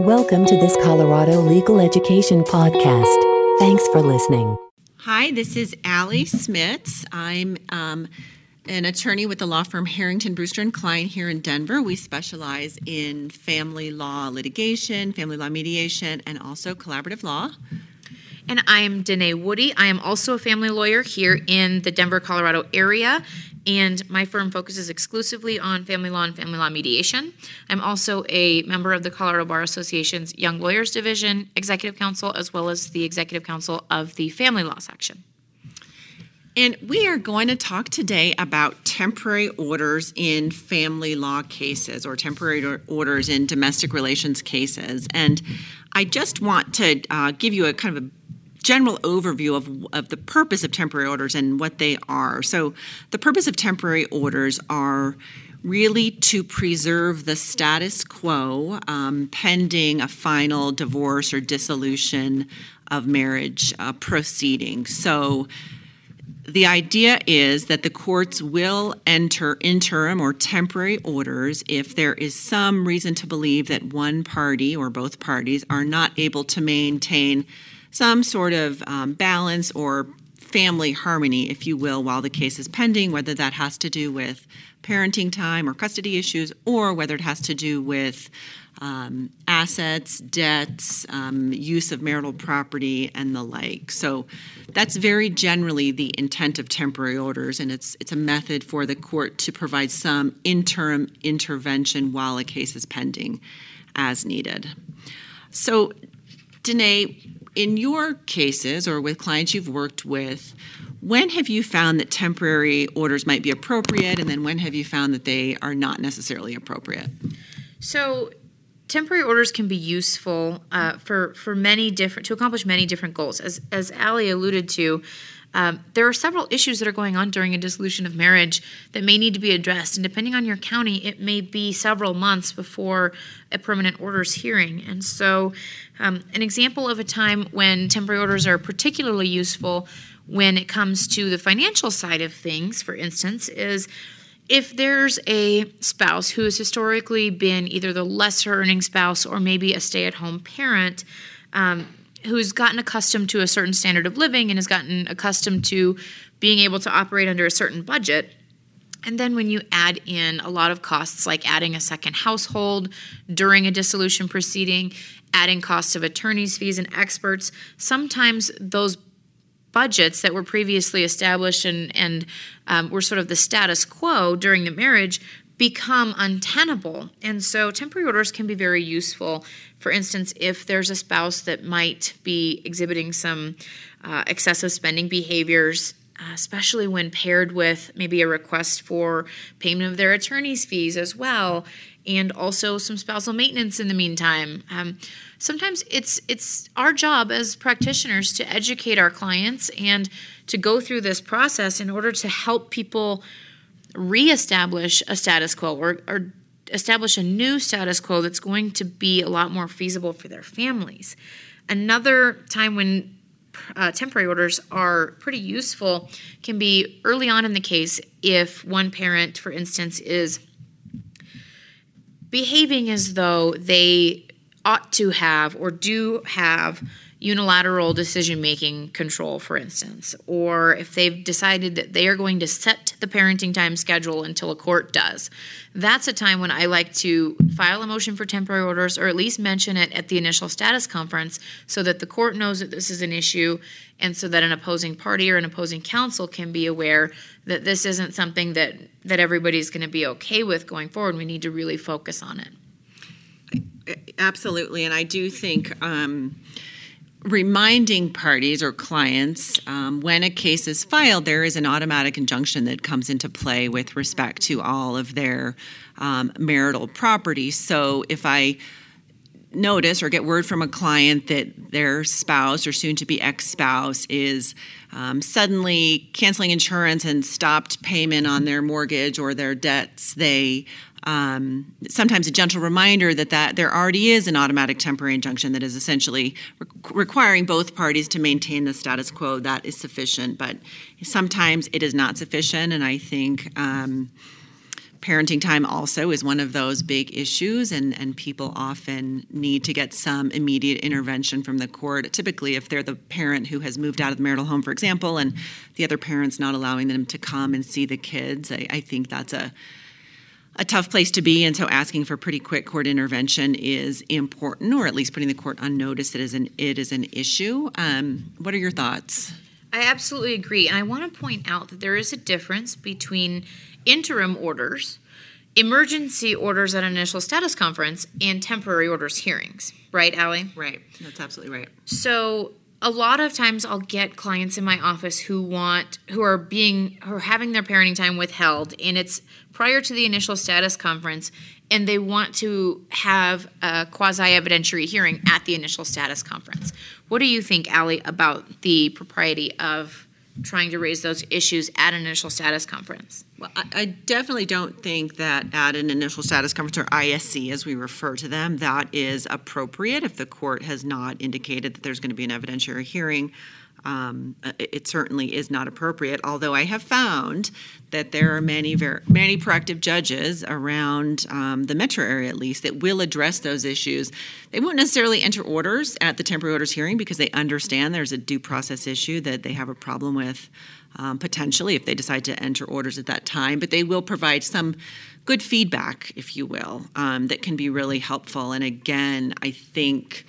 Welcome to this Colorado Legal Education Podcast. Thanks for listening. Hi, this is Allie Smits. I'm um, an attorney with the law firm Harrington Brewster and Klein here in Denver. We specialize in family law litigation, family law mediation, and also collaborative law. And I am Danae Woody. I am also a family lawyer here in the Denver, Colorado area and my firm focuses exclusively on family law and family law mediation. I'm also a member of the Colorado Bar Association's Young Lawyers Division, Executive Council, as well as the Executive Council of the Family Law section. And we are going to talk today about temporary orders in family law cases or temporary orders in domestic relations cases. And I just want to uh, give you a kind of a general overview of, of the purpose of temporary orders and what they are. So, the purpose of temporary orders are really to preserve the status quo um, pending a final divorce or dissolution of marriage uh, proceeding. So, the idea is that the courts will enter interim or temporary orders if there is some reason to believe that one party or both parties are not able to maintain some sort of um, balance or family harmony, if you will, while the case is pending, whether that has to do with parenting time or custody issues, or whether it has to do with um, assets, debts, um, use of marital property, and the like. So that's very generally the intent of temporary orders, and it's it's a method for the court to provide some interim intervention while a case is pending, as needed. So, Danae, in your cases or with clients you've worked with, when have you found that temporary orders might be appropriate, and then when have you found that they are not necessarily appropriate? So, temporary orders can be useful uh, for for many different to accomplish many different goals. As as Allie alluded to, um, there are several issues that are going on during a dissolution of marriage that may need to be addressed, and depending on your county, it may be several months before a permanent orders hearing. And so, um, an example of a time when temporary orders are particularly useful when it comes to the financial side of things, for instance, is if there's a spouse who has historically been either the lesser earning spouse or maybe a stay at home parent. Um, who's gotten accustomed to a certain standard of living and has gotten accustomed to being able to operate under a certain budget. And then when you add in a lot of costs like adding a second household during a dissolution proceeding, adding costs of attorneys' fees and experts, sometimes those budgets that were previously established and, and um, were sort of the status quo during the marriage become untenable. And so temporary orders can be very useful. For instance, if there's a spouse that might be exhibiting some uh, excessive spending behaviors, uh, especially when paired with maybe a request for payment of their attorney's fees as well, and also some spousal maintenance in the meantime. Um, sometimes it's it's our job as practitioners to educate our clients and to go through this process in order to help people reestablish a status quo or, or establish a new status quo that's going to be a lot more feasible for their families. Another time when uh, temporary orders are pretty useful can be early on in the case if one parent, for instance, is behaving as though they ought to have or do have unilateral decision making control, for instance, or if they've decided that they are going to set the parenting time schedule until a court does, that's a time when I like to file a motion for temporary orders or at least mention it at the initial status conference so that the court knows that this is an issue and so that an opposing party or an opposing counsel can be aware that this isn't something that, that everybody's going to be okay with going forward. We need to really focus on it. Absolutely. And I do think. Um, reminding parties or clients um, when a case is filed, there is an automatic injunction that comes into play with respect to all of their um, marital property. So if I notice or get word from a client that their spouse or soon to be ex spouse is um, suddenly canceling insurance and stopped payment on their mortgage or their debts, they um, sometimes a gentle reminder that, that there already is an automatic temporary injunction that is essentially re- requiring both parties to maintain the status quo. That is sufficient, but sometimes it is not sufficient, and I think. Um, Parenting time also is one of those big issues, and, and people often need to get some immediate intervention from the court. Typically, if they're the parent who has moved out of the marital home, for example, and the other parent's not allowing them to come and see the kids, I, I think that's a a tough place to be, and so asking for pretty quick court intervention is important, or at least putting the court on notice that is an, it is an issue. Um, what are your thoughts? I absolutely agree. And I want to point out that there is a difference between interim orders, emergency orders at an initial status conference, and temporary orders hearings. Right, Allie? Right. That's absolutely right. So a lot of times I'll get clients in my office who want who are being who are having their parenting time withheld and it's prior to the initial status conference and they want to have a quasi evidentiary hearing at the initial status conference. What do you think, Allie, about the propriety of trying to raise those issues at an initial status conference? Well, I, I definitely don't think that at an initial status conference or ISC, as we refer to them, that is appropriate if the court has not indicated that there's going to be an evidentiary hearing um, it, certainly is not appropriate. Although I have found that there are many many proactive judges around um, the metro area, at least, that will address those issues. They won't necessarily enter orders at the temporary orders hearing because they understand there's a due process issue that they have a problem with. Um, potentially, if they decide to enter orders at that time, but they will provide some good feedback, if you will, um, that can be really helpful. And again, I think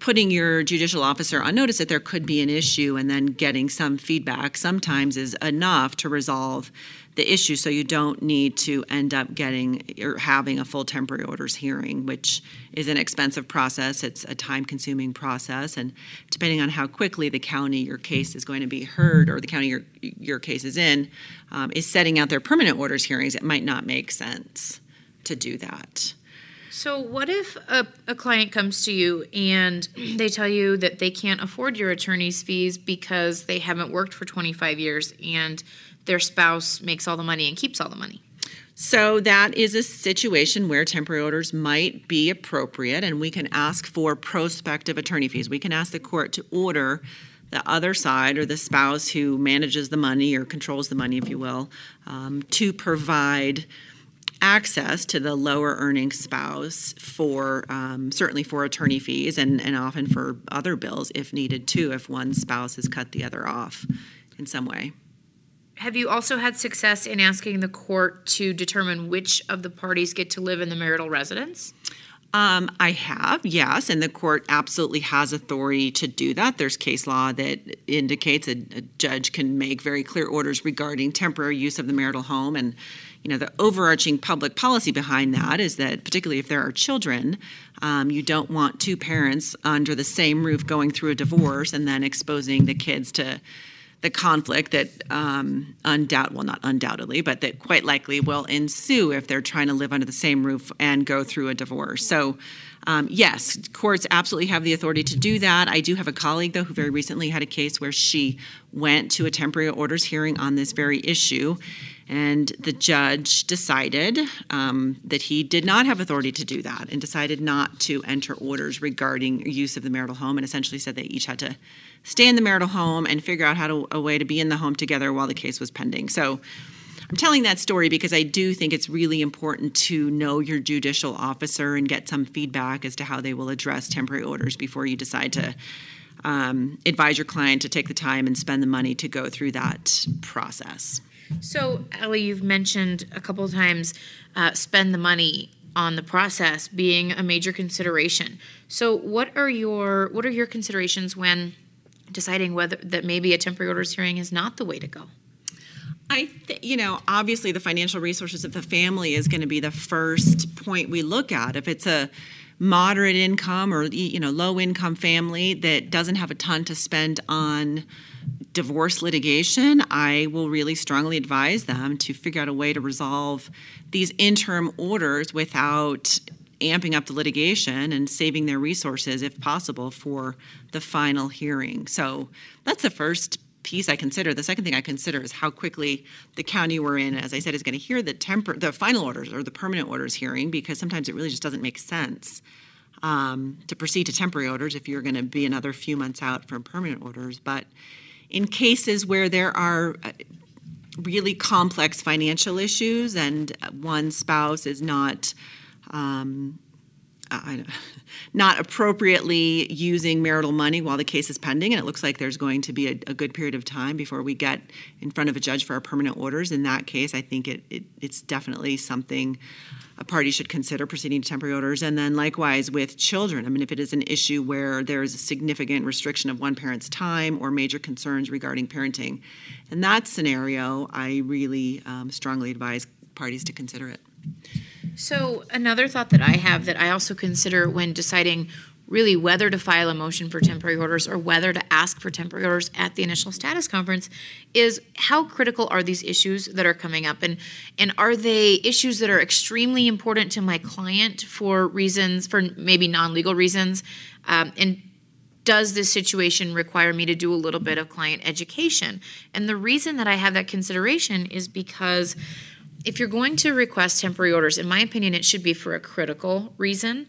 putting your judicial officer on notice that there could be an issue and then getting some feedback sometimes is enough to resolve the issue. So you don't need to end up getting or having a full temporary orders hearing which is an expensive process. It's a time consuming process. And depending on how quickly the county your case is going to be heard or the county your, your case is in um, is setting out their permanent orders hearings it might not make sense to do that so, what if a, a, client comes to you and they tell you that they can't afford your attorney's fees because they haven't worked for 25 years and their spouse makes all the money and keeps all the money? So, that is a situation where temporary orders might be appropriate, and we can ask for prospective attorney fees. We can ask the court to order the other side or the spouse who manages the money or controls the money, if you will, um, to provide access to the lower earning spouse for um, certainly for attorney fees and, and often for other bills if needed too, if one spouse has cut the other off in some way. Have you also had success in asking the court to determine which of the parties get to live in the marital residence? Um, I have, yes, and the court absolutely has authority to do that. There's case law that indicates a, a judge can make very clear orders regarding temporary use of the marital home and you know the overarching public policy behind that is that particularly if there are children um, you don't want two parents under the same roof going through a divorce and then exposing the kids to the conflict that um, undoubt well not undoubtedly but that quite likely will ensue if they're trying to live under the same roof and go through a divorce. So um, yes courts absolutely have the authority to do that. I do have a colleague though who very recently had a case where she went to a temporary orders hearing on this very issue and the judge decided um, that he did not have authority to do that and decided not to enter orders regarding use of the marital home and essentially said they each had to stay in the marital home and figure out how to a way to be in the home together while the case was pending. So I'm telling that story because I do think it's really important to know your judicial officer and get some feedback as to how they will address temporary orders before you decide to um, advise your client to take the time and spend the money to go through that process. So, Ellie, you've mentioned a couple of times uh, spend the money on the process being a major consideration. So, what are your what are your considerations when deciding whether that maybe a temporary orders hearing is not the way to go? I, th- you know, obviously the financial resources of the family is going to be the first point we look at. If it's a moderate income or you know low income family that doesn't have a ton to spend on divorce litigation, I will really strongly advise them to figure out a way to resolve these interim orders without amping up the litigation and saving their resources, if possible, for the final hearing. So that's the first piece I consider. The second thing I consider is how quickly the county we're in, as I said, is going to hear the tempor- the final orders or the permanent orders hearing because sometimes it really just doesn't make sense um, to proceed to temporary orders if you're going to be another few months out from permanent orders. But in cases where there are uh, really complex financial issues and one spouse is not um, Not appropriately using marital money while the case is pending, and it looks like there's going to be a, a, good period of time before we get in front of a judge for our permanent orders. In that case, I think it, it it's definitely something a party should consider proceeding to temporary orders. And then likewise with children, I mean, if it is an issue where there is a significant restriction of one parent's time or major concerns regarding parenting, in that scenario, I really um, strongly advise parties to consider it. So, another thought that I have that I also consider when deciding really whether to file a motion for temporary orders or whether to ask for temporary orders at the initial status conference is how critical are these issues that are coming up? And and are they issues that are extremely important to my client for reasons for maybe non-legal reasons? Um, and does this situation require me to do a little bit of client education? And the reason that i have that consideration is because if you're going to request temporary orders, in my opinion, it should be for a critical reason.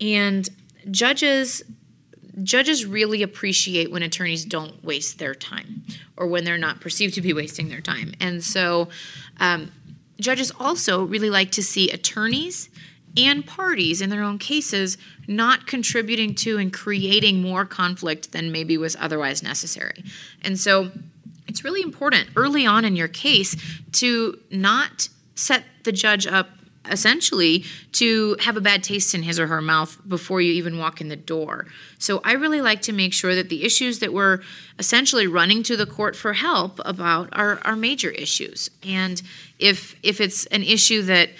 And judges judges really appreciate when attorneys don't waste their time or when they're not perceived to be wasting their time. And so um, judges also really like to see attorneys and parties in their own cases not contributing to and creating more conflict than maybe was otherwise necessary. And so it's really important early on in your case to not set the judge up essentially to have a bad taste in his or her mouth before you even walk in the door. So I really like to make sure that the issues that we're essentially running to the court for help about are, are major issues. And if if it's an issue that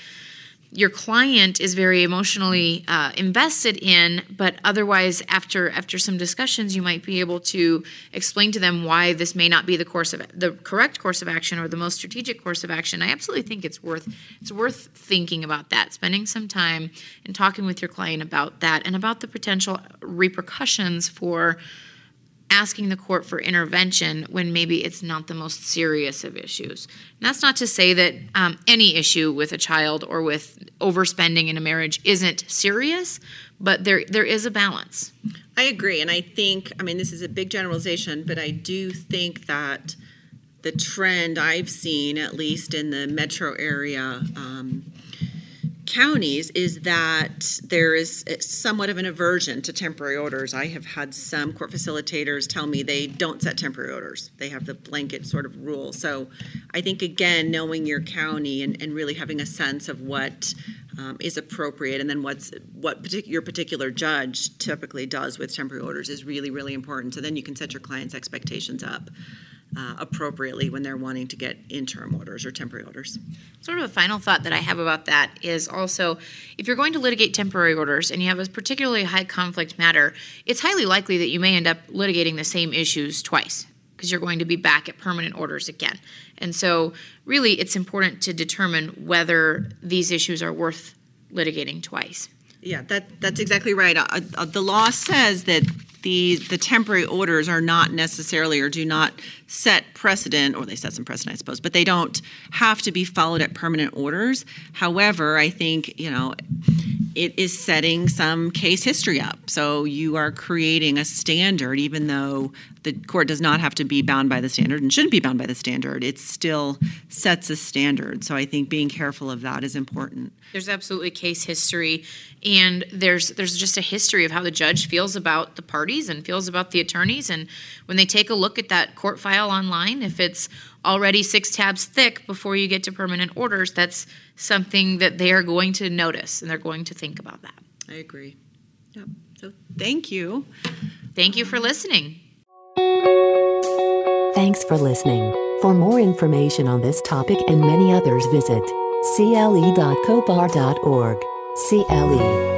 your client is very emotionally uh, invested in but otherwise after after some discussions you might be able to explain to them why this may not be the course of the correct course of action or the most strategic course of action. I absolutely think it's worth it's worth thinking about that spending some time and talking with your client about that and about the potential repercussions for asking the court for intervention when maybe it's not the most serious of issues. And that's not to say that um, any issue with a child or with overspending in a marriage isn't serious, but there there is a balance. I agree, and I think I mean this is a big generalization, but I do think that the trend I've seen, at least in the metro area. Um, counties is that there is somewhat of an aversion to temporary orders. I have had some court facilitators tell me they don't set temporary orders. They have the blanket sort of rule. So I think, again, knowing your county and, and really having a sense of what um, is appropriate and then what's what partic- your particular judge typically does with temporary orders is really, really important. So then you can set your client's expectations up uh, appropriately when they're wanting to get interim orders or temporary orders. Sort of a final thought that I have about that is also if you're going to litigate temporary orders and you have a particularly high conflict matter, it's highly likely that you may end up litigating the same issues twice because you're going to be back at permanent orders again. And so, really, it's important to determine whether these issues are worth litigating twice. Yeah, that that's exactly right. Uh, uh, the law says that the the temporary orders are not necessarily or do not set precedent or they set some precedent I suppose but they don't have to be followed at permanent orders however I think you know it is setting some case history up. So you are creating a standard even though the court does not have to be bound by the standard and shouldn't be bound by the standard it still sets a standard. So I think being careful of that is important. There's absolutely case history and there's there's just a history of how the judge feels about the parties and feels about the attorneys. And when they take a look at that court file online if it's already six tabs thick before you get to permanent orders that's something that they are going to notice and they're going to think about that. I agree. Yep. so thank you. Thank you for listening. Thanks for listening. For more information on this topic and many others visit cle.cobar.org CLE